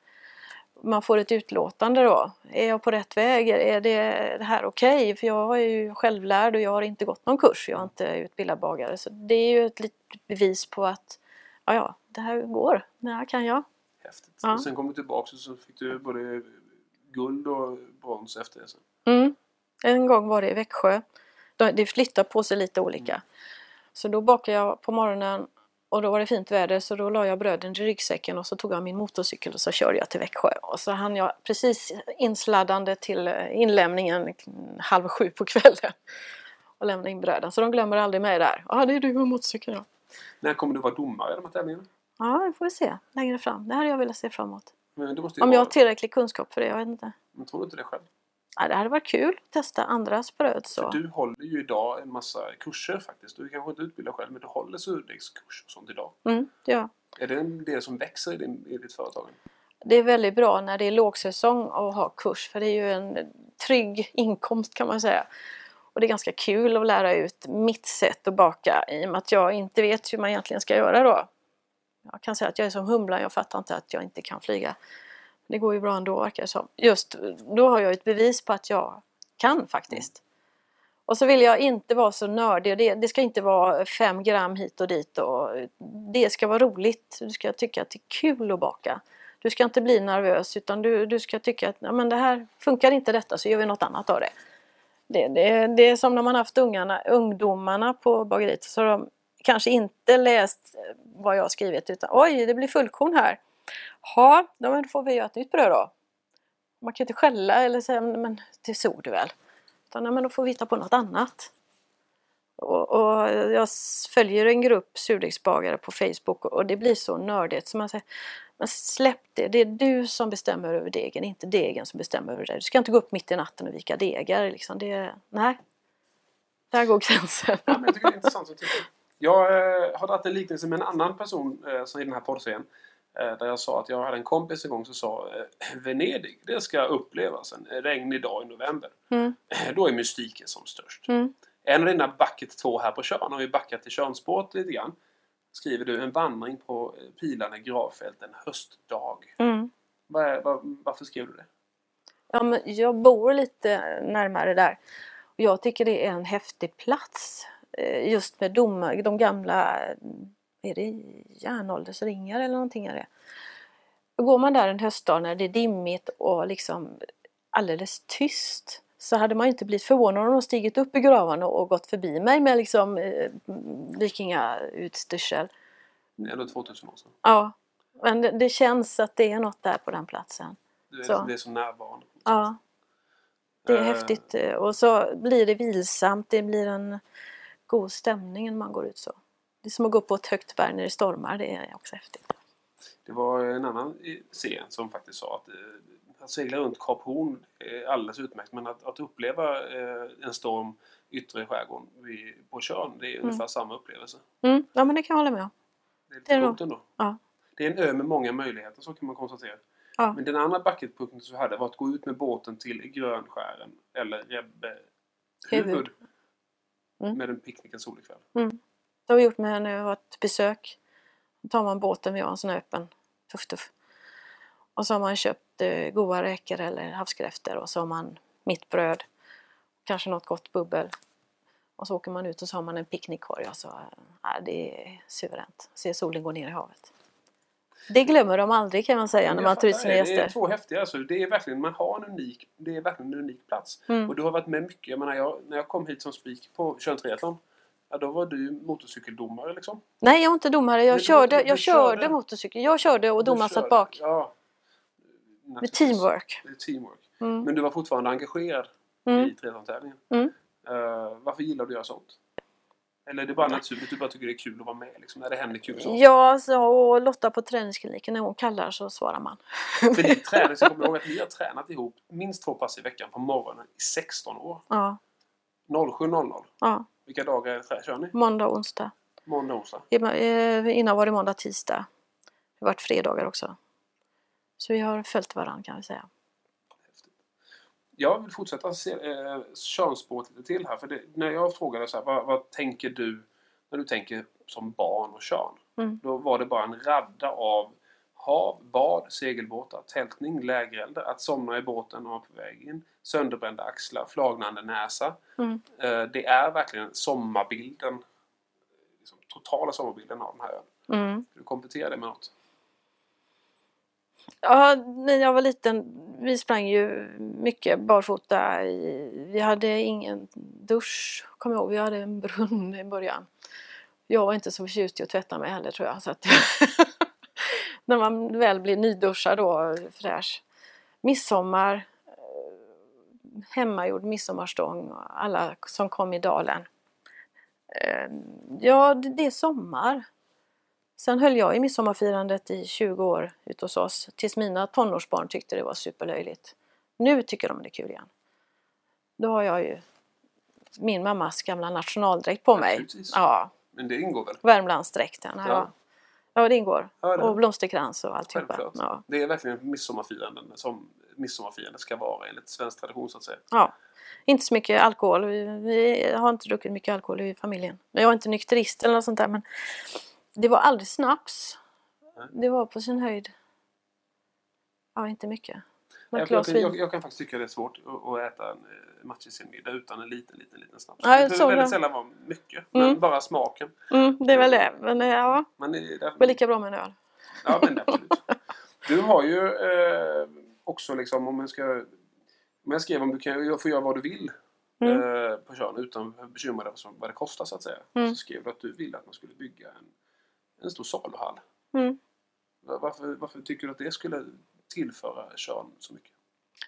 Man får ett utlåtande då. Är jag på rätt väg? Är det, det här okej? För jag är ju självlärd och jag har inte gått någon kurs. Jag är inte utbildad bagare. Så det är ju ett litet bevis på att ja, ja, det här går. Det här kan jag. Häftigt. Ja. Och sen kom du tillbaka och så fick du både guld och brons efter det sen. Mm. En gång var det i Växjö. De- Det flyttar på sig lite olika. Så då bakade jag på morgonen och då var det fint väder så då la jag bröden i ryggsäcken och så tog jag min motorcykel och så körde jag till Växjö. Och så hann jag precis insladdande till eh, inlämningen halv sju på kvällen. Och lämna in bröden. Så de glömmer aldrig mig där. Ja, det är du med motorcykeln ja. När kommer du vara domare i de här tävlingarna? Ja, det får vi se längre fram. Det hade jag velat se framåt. Om jag har vara- tillräcklig kunskap för det, jag vet inte. Men tror du inte det själv? Ja, det hade varit kul att testa andras bröd så. För du håller ju idag en massa kurser faktiskt. Du kanske inte utbildad själv men du håller surdegskurs och sånt idag. Mm, ja. Är det en del som växer i, din, i ditt företag? Det är väldigt bra när det är lågsäsong att ha kurs för det är ju en trygg inkomst kan man säga. Och det är ganska kul att lära ut mitt sätt att baka i och med att jag inte vet hur man egentligen ska göra då. Jag kan säga att jag är som humlan, jag fattar inte att jag inte kan flyga. Det går ju bra ändå verkar det som. Just då har jag ett bevis på att jag kan faktiskt. Och så vill jag inte vara så nördig. Det, det ska inte vara fem gram hit och dit. Och det ska vara roligt. Du ska tycka att det är kul att baka. Du ska inte bli nervös utan du, du ska tycka att ja, men det här funkar inte detta så gör vi något annat av det. Det, det, det är som när man haft ungarna, ungdomarna på bageriet så har de kanske inte läst vad jag har skrivit utan oj det blir fullkorn här. Ja, då får vi göra ett nytt bröd då. Man kan ju inte skälla eller säga men det såg du väl. Utan nej, men då får vi hitta på något annat. Och, och jag följer en grupp surdegsbagare på Facebook och det blir så nördigt så man säger men släpp det, det är du som bestämmer över degen, inte degen som bestämmer över dig. Du ska inte gå upp mitt i natten och vika degar. Liksom. Det, nej, där går gränsen. Ja, men jag tycker det är intressant. Jag eh, har dragit en liknelse med en annan person eh, som i den här poddserien. Eh, där jag sa att jag hade en kompis en gång som sa eh, Venedig, det ska upplevas en regnig dag i november. Mm. Då är mystiken som störst. Mm. En av dina bucket två här på Tjörn har vi backat till Tjörnspåret lite grann. Skriver du en vandring på eh, Pilane gravfält en höstdag. Mm. Var, var, varför skrev du det? Ja, men jag bor lite närmare där. Jag tycker det är en häftig plats. Eh, just med dom, de gamla är det järnåldersringar eller någonting är det. Går man där en höstdag när det är dimmigt och liksom alldeles tyst så hade man inte blivit förvånad om de stigit upp i gravarna och gått förbi mig med liksom eh, vikingautstyrsel. Är ändå 2000 år sedan. Ja, men det, det, känns att det är något där på den platsen. Det är så, det är så närvarande. Ja. Det är uh, häftigt och så blir det vilsamt, det blir en god stämning när man går ut så. Det är som att gå på ett högt berg när det stormar, det är också häftigt. Det var en annan scen som faktiskt sa att att segla runt Kap Horn är alldeles utmärkt men att, att uppleva eh, en storm yttre skärgården vid, på Tjörn det är mm. ungefär samma upplevelse. Mm. Ja men det kan jag hålla med om. Det är lite coolt ändå. Ja. Det är en ö med många möjligheter så kan man konstatera. Ja. Men den andra bucketpunkten som vi hade var att gå ut med båten till Grönskären eller Rebbehuvud mm. med en picknick en solig kväll. Det har vi gjort med när jag har ett besök. Då tar man båten, vi har en sån här öppen tuff-tuff. Och så har man köpt eh, goda räkor eller havskräftor och så har man mitt bröd. Kanske något gott bubbel. Och så åker man ut och så har man en picknickkorg. Och så, äh, det är suveränt. Se solen gå ner i havet. Det glömmer de aldrig kan man säga när man tar ut sina gäster. Det är två häftiga. Alltså, det är verkligen, man har en unik, det är verkligen en unik plats. Mm. Och du har varit med mycket. Jag menar, jag, när jag kom hit som spik på Tjörn Triathlon Ja, då var du motorcykeldomare liksom? Nej, jag var inte domare. Jag, körde, jag körde, körde motorcykel. Jag körde och domaren satt bak. Ja. Med teamwork. teamwork. Mm. Men du var fortfarande engagerad mm. i triathlon-tävlingen. Mm. Uh, varför gillar du att göra sånt? Eller är det bara naturligt? Du bara tycker det är kul att vara med liksom, när det händer kul saker? Ja, alltså, och Lotta på träningskliniken när hon kallar så svarar man. För ni tränar, så kommer ihåg att ni har tränat ihop minst två pass i veckan på morgonen i 16 år. Ja. 07.00? Ja. Vilka dagar kör ni? Måndag och onsdag. Måndag och onsdag? Eh, innan var det måndag och tisdag. Det har varit fredagar också. Så vi har följt varandra kan vi säga. Jag vill fortsätta se eh, könsspåret lite till här. För det, när jag frågade så här, vad, vad, tänker du när du tänker som barn och kön? Mm. Då var det bara en radda av hav, bad, segelbåtar, tältning, lägerelder, att somna i båten och vara på väg in, sönderbrända axlar, flagnande näsa. Mm. Eh, det är verkligen sommarbilden, liksom, totala sommarbilden av den här ön. Mm. Du kompletterar det med något? Ja, när jag var liten, vi sprang ju mycket barfota. Vi hade ingen dusch, kommer ihåg. Vi hade en brunn i början. Jag var inte så förtjust i att tvätta mig heller tror jag. Så att när man väl blir nyduschad då, fräsch. Midsommar, eh, hemmagjord midsommarstång, alla som kom i dalen. Eh, ja, det är sommar. Sen höll jag i midsommarfirandet i 20 år ute hos oss tills mina tonårsbarn tyckte det var superlöjligt. Nu tycker de det är kul igen. Då har jag ju min mammas gamla nationaldräkt på mig. Ja. Men det ingår väl? Värmlandsdräkten. Ja. Ja, det ingår. Ja, det- Och blomsterkrans och alltihopa. Ja. Det är verkligen midsommarfiranden som midsommarfirande ska vara enligt svensk tradition så att säga. ja. Inte så mycket alkohol. Vi, vi har inte druckit mycket alkohol i familjen. Jag är inte nykterist eller något sånt där men det var aldrig snaps. Nej. Det var på sin höjd. Ja, inte mycket. Jag, jag, jag, jag kan faktiskt tycka det är svårt att, äta en eh, matjesmiddag utan en liten, liten, liten snaps. Ja, det behöver väldigt sällan vara mycket, Mm. men bara smaken. Mm, det är väl det. Men eh, ja, Men det, är lika bra med en öl. Ja, men absolut. Du har ju eh, också liksom om jag ska... Om jag skrev om du kan få göra vad du vill Mm. eh, på Tjörn utan att bekymra dig vad vad det kostar så att säga. Mm. Så skrev du att du ville att man skulle bygga en, en stor saluhall. Mm. Va- Varför, varför tycker du att det skulle tillföra Tjörn så mycket?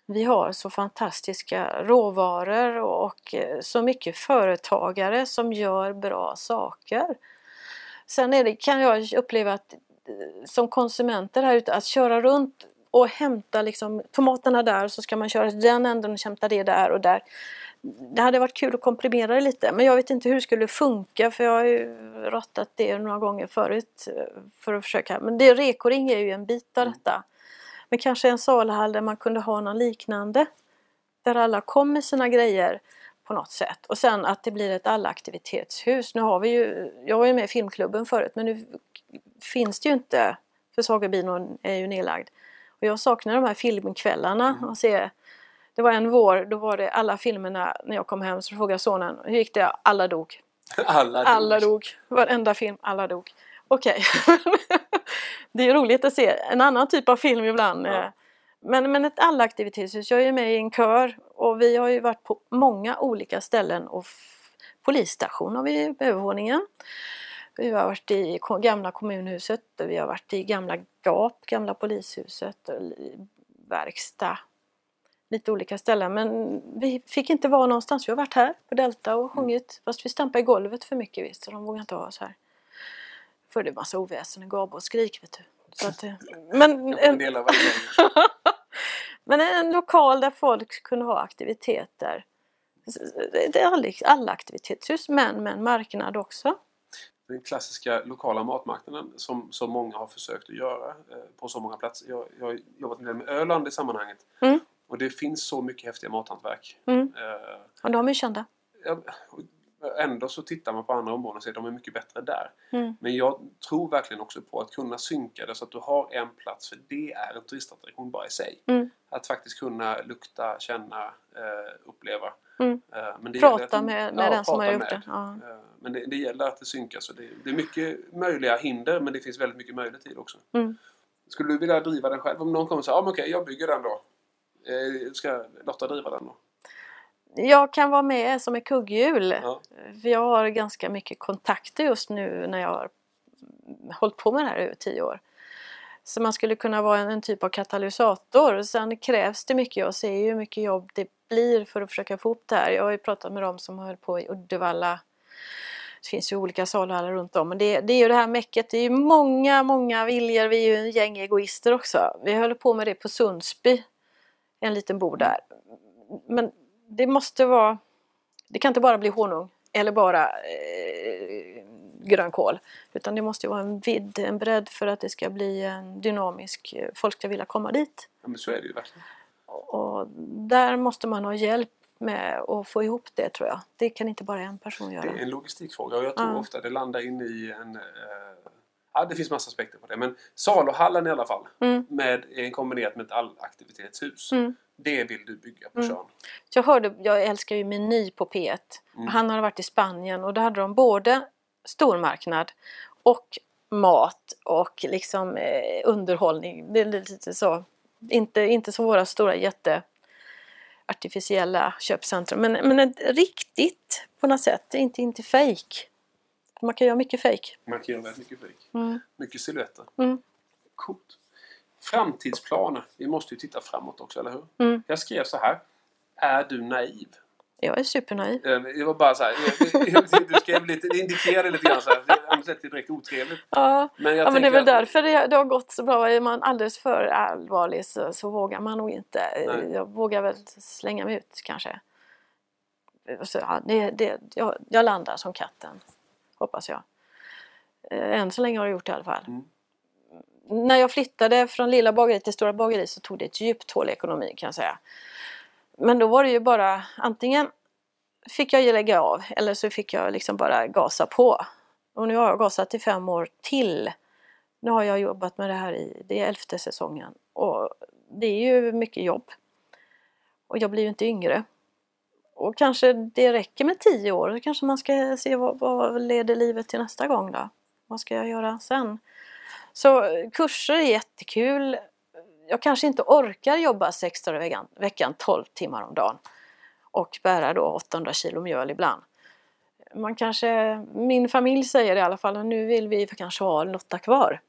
Vi har så fantastiska råvaror och, eh, så mycket företagare som gör bra saker. Sen det, kan jag uppleva att eh, som konsumenter här ute att köra runt och hämta liksom tomaterna där så ska man köra den änden och hämta det där och där. Det hade varit kul att komprimera det lite men jag vet inte hur det skulle funka för jag har ju rattat det några gånger förut eh, för att försöka. Men det rekoring är ju en bit av detta. Men kanske en salhall där man kunde ha någon liknande. Där alla kom med sina grejer på något sätt. Och sen att det blir ett allaktivitetshus. Nu har vi ju, jag var ju med i filmklubben förut men nu finns det ju inte. För Sagobinon är ju nedlagd. Och jag saknar de här filmkvällarna. Och se, det var en vår, då var det alla filmerna när jag kom hem så frågade jag sonen hur gick det? Alla dog. Alla, Alla dog. Varenda film, alla dog. Okej. det är roligt att se en annan typ av film ibland. Ja. eh. Men, men ett allaktivitetshus. Jag är med i en kör och vi har ju varit på många olika ställen och polisstation har vi på övervåningen. Vi har varit i gamla kommunhuset, vi har varit i gamla GAP, gamla polishuset, verkstad. Lite olika ställen men vi fick inte vara någonstans. Vi har varit här på Delta och sjungit fast vi stampade i golvet för mycket visst så de vågade inte ha oss här. För det är massa oväsen, gab och skrik vet du. Så att, eh, men, En men en lokal där folk kunde ha aktiviteter. Det är alla, aktivitetshus men med en marknad också. den klassiska lokala matmarknaden som, som många har försökt att göra eh, på så många platser. Jag, jag har jobbat del med Öland i sammanhanget. Mm. Och det finns så mycket häftiga mathantverk. Mm. Eh, Och de är kända. ja, och ändå så tittar man på andra områden och säger att de är mycket bättre där. Mm. Men jag tror verkligen också på att kunna synka det så att du har en plats för det är en turistattraktion bara i sig. Mm. Att faktiskt kunna lukta, känna, eh, uppleva. Mm. Eh, men det gäller Prata att- med, med ja, den som har gjort det. Ja. Eh, Men det, det gäller att det synkas. Och det, det är mycket möjliga hinder men det finns väldigt mycket möjlig tid också. Mm. Skulle du vilja driva den själv? Om någon kommer och säger ah, okej, jag bygger den då. Eh, ska Lotta driva den då? Jag kan vara med som ett kugghjul. Ja. För jag har ganska mycket kontakter just nu när jag har hållit på med det här i över tio år. Så man skulle kunna vara en, en typ av katalysator. Sen krävs det mycket. Jag ser ju hur mycket jobb det blir för att försöka få ihop det här. Jag har ju pratat med dem som höll på i Uddevalla. Det finns ju olika salhallar runt om. Men det, det är ju det här mäcket. Det är ju många, många viljor. Vi är ju en gäng egoister också. Vi höll på med det på Sundsby. En liten bod där. Men det måste vara... Det kan inte bara bli honung eller bara eh, grönkål. Utan det måste vara en vidd, en bredd för att det ska bli en dynamisk... eh, Folk ska vilja komma dit. Ja, men så är det ju verkligen. Och där måste man ha hjälp med att få ihop det tror jag. Det kan inte bara en person Det göra. är en logistikfråga och jag tror Ja. ofta det landar in i en... Eh, ja, det finns massa aspekter på det. Men saluhallen i alla fall. Mm. Med, en kombinerat med ett allaktivitetshus. Mm. Det vill du bygga på Mm. Tjörn. Jag hörde, jag älskar ju Meny på P1. Mm. Han hade varit i Spanien och då hade de både stormarknad och mat och liksom eh, underhållning. Det är lite så. Inte, inte som våra stora jätte artificiella köpcentrum. Men, men riktigt på något sätt. Inte, inte fake. Man kan göra mycket fake. Man kan göra väldigt mycket fik. Mm. Mycket silhuetter. Mm. Coolt. Framtidsplaner. Vi måste ju titta framåt också, eller hur? Mm. Jag skrev så här. Är du naiv? Jag är supernöjd. Eh, Det var bara så här. Du skrev lite, det indikerade lite grann så här. Annars lät det direkt otrevligt. Ja, Men ja men det är väl därför det, det har gått så bra. Är man alldeles för allvarlig så, så vågar man nog inte. Nej. Jag vågar väl slänga mig ut kanske. Så, ja, det, det, jag, jag landar som katten. Hoppas jag. Eh, Än så länge har jag gjort det i alla fall. Mm. när jag flyttade från lilla bageriet till stora bageriet så tog det ett djupt hål i ekonomin kan jag säga. Men då var det ju bara antingen fick jag ju lägga av eller så fick jag liksom bara gasa på. Och nu har jag gasat i fem år till. Nu har jag jobbat med det här i, det är elfte säsongen och det är ju mycket jobb. Och jag blir ju inte yngre. Och kanske det räcker med tio år, då kanske man ska se vad, vad leder livet till nästa gång då? Vad ska jag göra sen? Så kurser är jättekul. Jag kanske inte orkar jobba sex dagar i veckan, veckan 12 timmar om dagen och bära då 800 kilo mjöl ibland. Man kanske, min familj säger i alla fall, att nu vill vi kanske ha Lotta kvar.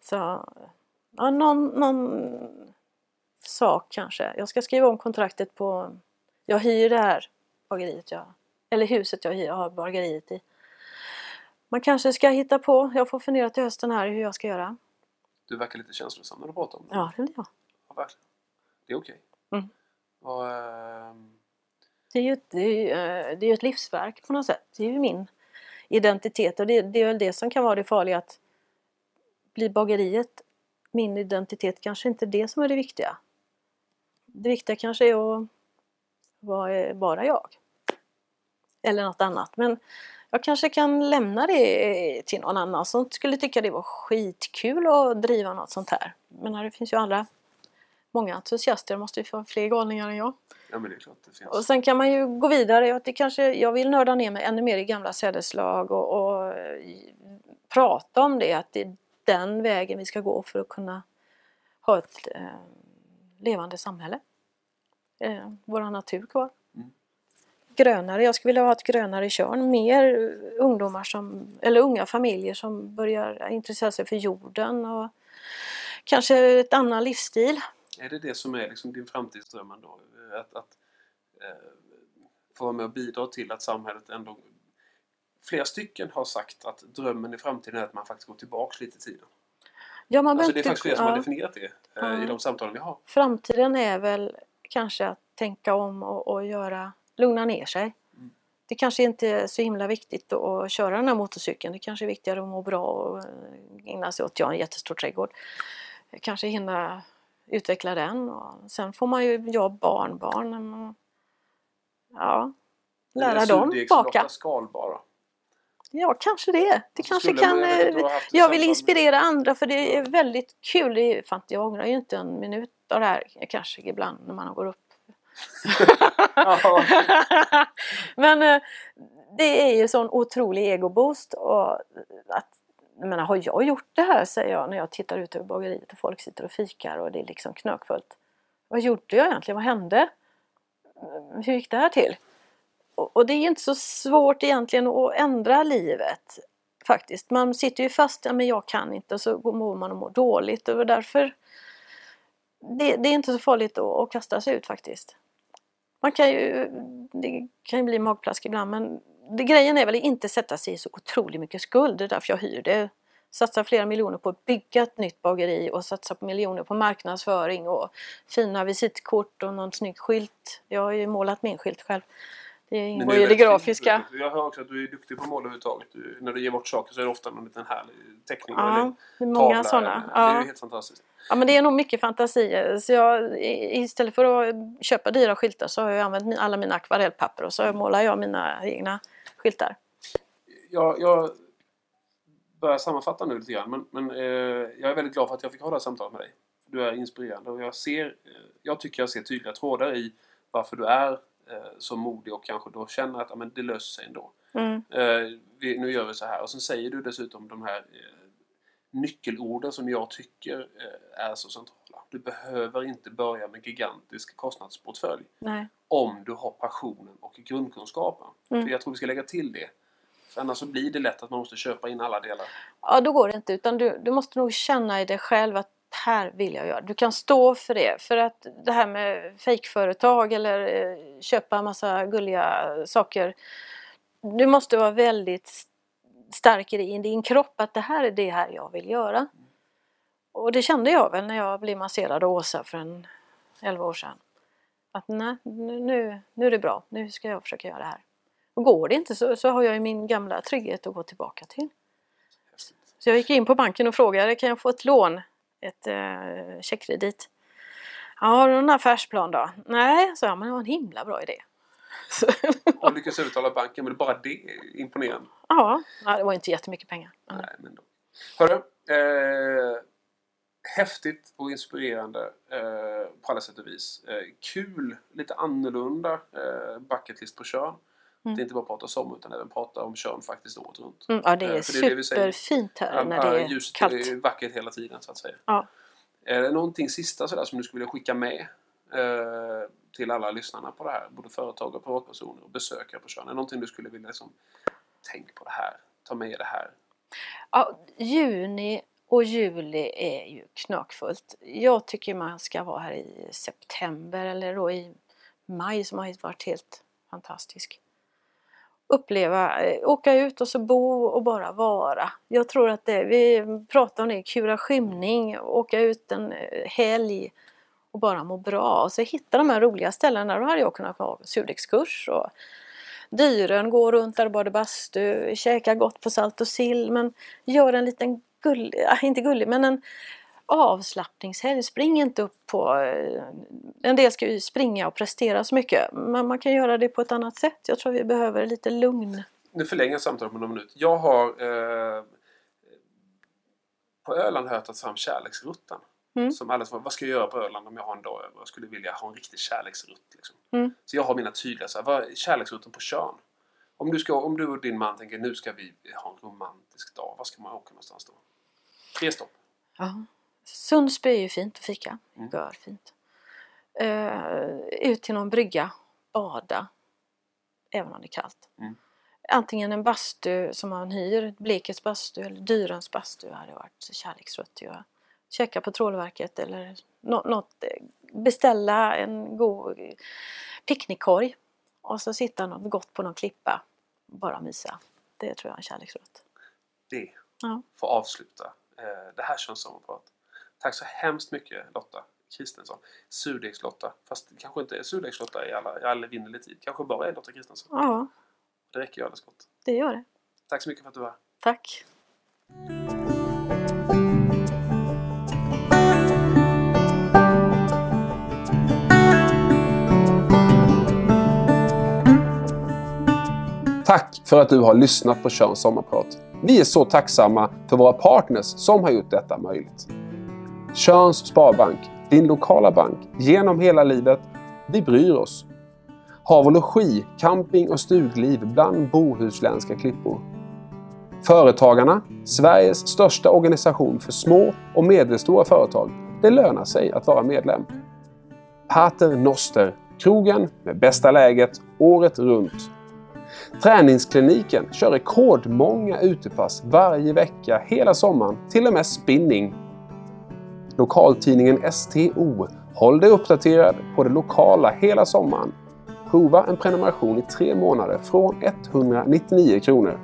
Så ja, någon, någon sak kanske. Jag ska skriva om kontraktet på, jag hyr det här bageriet, jag, eller huset jag hyr, har bageriet i. Man kanske ska hitta på, jag får fundera till hösten här hur jag ska göra. Du verkar lite känslosam när du pratar om det. Ja, det är jag. Ja, verkligen. Det är okej. Mm. Och, ehm, Det är ju ett, det är, eh, det är ett livsverk på något sätt. Det är ju min identitet och det, det är väl det som kan vara det farliga att bli bageriet min identitet kanske inte är det som är det viktiga. Det viktiga kanske är att vara bara jag. Eller något annat. Men jag kanske kan lämna det till någon annan som skulle tycka det var skitkul att driva något sånt här. Men det finns ju andra, många entusiaster, det måste ju vara fler galningar än jag. ja, men det är klart det finns. Och sen kan man ju gå vidare. Det kanske, jag vill nörda ner mig ännu mer i gamla sädeslag och, och eh, prata om det. Att det är den vägen vi ska gå för att kunna ha ett eh, levande samhälle. Eh, våra natur kvar. Mm. Grönare, jag skulle vilja ha ett grönare Tjörn. Mer ungdomar som, eller unga familjer som börjar intressera sig för jorden och kanske ett annan livsstil. Är det det som är liksom din framtidsdröm ändå? Att, att eh, få vara med och bidra till att samhället ändå... Flera stycken har sagt att drömmen i framtiden är att man faktiskt går tillbaks lite i tiden. Ja, man Alltså det är faktiskt flera som har ja. definierat det eh, Ja. i de samtalen vi har. Framtiden är väl kanske att tänka om och, och göra, lugna ner sig. Mm. Det kanske inte är så himla viktigt att, att köra den här motorcykeln. Det kanske är viktigare att må bra och eh, ägna sig åt, jag har en jättestor trädgård. Kanske hinna utveckla den och sen får man ju, jag barnbarn. Ja, lära dem baka. skalbara. Ja, kanske det. Det Så kanske kan... jag att eh, Jag vill inspirera andra för det är väldigt kul. Jag ångrar ju inte en minut av det här kanske ibland när man går upp. Men eh, det är ju sån otrolig egoboost och att jag menar, har jag gjort det här säger jag när jag tittar ut över bageriet och folk sitter och fikar och det är liksom knökfullt. Vad gjorde jag egentligen? Vad hände? Hur gick det här till? Och, det är inte så svårt egentligen att ändra livet faktiskt. Man sitter ju fast, ja, men jag kan inte och så mår man och mår dåligt och därför det, det är inte så farligt att, att kasta sig ut faktiskt. Man kan ju, det kan ju bli magplask ibland men det, grejen är väl att inte sätta sig i så otroligt mycket skuld. Det är därför jag hyr det. Satsa flera miljoner på att bygga ett nytt bageri och satsa på miljoner på marknadsföring och fina visitkort och någon snygg skylt. Jag har ju målat min skylt själv. Det ingår ju i det grafiska. fint. Jag hör också att du är duktig på mål överhuvudtaget. Du, när du ger bort saker så är det ofta någon liten härlig teckning Ja, eller många tavla. sådana. Det är Ja. ju helt fantastiskt. Ja men det är nog mycket fantasier. Så jag, istället för att köpa dyra skyltar så har jag använt alla mina akvarellpapper och så målar jag mina egna skyltar. Jag, jag börjar sammanfatta nu lite grann. Men, men eh, jag är väldigt glad för att jag fick ha det här samtalet med dig. Du är inspirerande och jag ser, eh, jag tycker jag ser tydliga trådar i varför du är eh, så modig och kanske då känner att ja, men det löser sig ändå. Mm. Eh, vi, nu gör vi så här. Och sen säger du dessutom de här eh, nyckelorden som jag tycker är så centrala. Du behöver inte börja med gigantisk kostnadsportfölj Nej. om du har passionen och grundkunskapen. Mm. För jag tror vi ska lägga till det. För annars så blir det lätt att man måste köpa in alla delar. Ja då går det inte utan du, du måste nog känna i dig själv att här vill jag göra. Du kan stå för det. För att det här med fejkföretag eller eh, köpa massa gulliga saker. Du måste vara väldigt stark i din, kropp att det här är det här jag vill göra. Och det kände jag väl när jag blev masserad av Åsa för en 11 år sedan. Att nej, nu, nu, är det bra. Nu ska jag försöka göra det här. Och går det inte så, så har jag ju min gamla trygghet att gå tillbaka till. Så jag gick in på banken och frågade, kan jag få ett lån? Ett eh, checkkredit. Ja, har du någon affärsplan då? Nej, sa jag, men det var en himla bra idé. Och lyckas övertala banken, men bara det är imponerande. Ja, det var inte jättemycket pengar. Men- Nej, men då. Hörru, eh, häftigt och inspirerande eh, på alla sätt och vis. Eh, kul, lite annorlunda eh, bucketlist på Tjörn. Mm. Det är inte bara prata sommar utan även prata om Tjörn faktiskt året runt. Mm, ja, det Eh, är för det är superfint här när det är ljuset kallt. är vackert hela tiden så att säga. Ja. Är det någonting sista sådär som du skulle vilja skicka med eh, till alla lyssnarna på det här? Både företag och privatpersoner och besökare på Tjörn. Är det någonting du skulle vilja liksom, tänk på det här, ta med det här? Ja, juni och juli är ju knakfullt. Jag tycker man ska vara här i september eller då i maj som har varit helt fantastisk. Uppleva, eh, åka ut och så bo och bara vara. Jag tror att det, vi pratar om det, kura skymning, åka ut en eh, helg och bara må bra. Och så hitta de här roliga ställena. Då hade jag kunnat ha surdegskurs och Dyren, gå runt där och bada bastu, käka gott på salt och sill men gör en liten gullig, ah, inte gullig men en avslappningshelg. Spring inte upp på... eh, En del ska ju springa och prestera så mycket men man kan göra det på ett annat sätt. Jag tror vi behöver lite lugn. Nu förlänger jag samtalet med någon minut. Jag har eh, på Öland har jag tagit fram kärleksrutten. Mm. Som alla som, vad ska jag göra på Öland om jag har en dag över? Jag skulle vilja ha en riktig kärleksrutt. Liksom. Mm. Så jag har mina tydliga, så här, vad är kärleksrutten på Tjörn? Om du, ska, om du och din man tänker nu ska vi ha en romantisk dag. Var ska man åka någonstans då? Tre stopp. Ja. Sundsby är ju fint att fika. Mm. Gör fint. Eh, ut till någon brygga, bada. Även om det är kallt. Mm. Antingen en bastu som man hyr, Blekets bastu eller Dyrens bastu hade varit kärleksrött att göra. Käka på trålverket eller nå- något, beställa en god picknickkorg och så sitta något gott på någon klippa och bara mysa. Det tror jag är en kärleksrött. Det Ja. får avsluta eh, det här könssammanprat. Tack så hemskt mycket Lotta Kristensson. Surdegslotta. Fast det kanske inte är surdegslotta i alla, i all evinnerlig tid. Kanske bara är Lotta Kristensson. ja, Det räcker ju alldeles gott. det gör det. Tack så mycket för att du var här. Tack! Tack för att du har lyssnat på Tjörns sommarprat. Vi är så tacksamma för våra partners som har gjort detta möjligt. Tjörns Sparbank, din lokala bank genom hela livet. Vi bryr oss. Hav och logi, camping och stugliv bland bohuslänska klippor. Företagarna, Sveriges största organisation för små och medelstora företag. Det lönar sig att vara medlem. Pater Noster, krogen med bästa läget året runt. Träningskliniken kör rekordmånga utepass varje vecka hela sommaren, till och med spinning. Lokaltidningen STO. Håll dig uppdaterad på det lokala hela sommaren. Prova en prenumeration i tre månader från 199 kronor.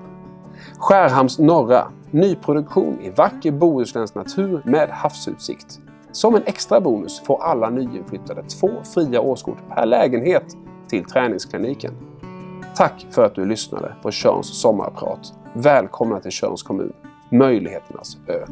Skärhamns norra. Nyproduktion i vacker bohuslänsk natur med havsutsikt. Som en extra bonus får alla nyinflyttade två fria årskort per lägenhet till träningskliniken. Tack för att du lyssnade på Tjörns sommarprat. Välkomna till Tjörns kommun, möjligheternas ö.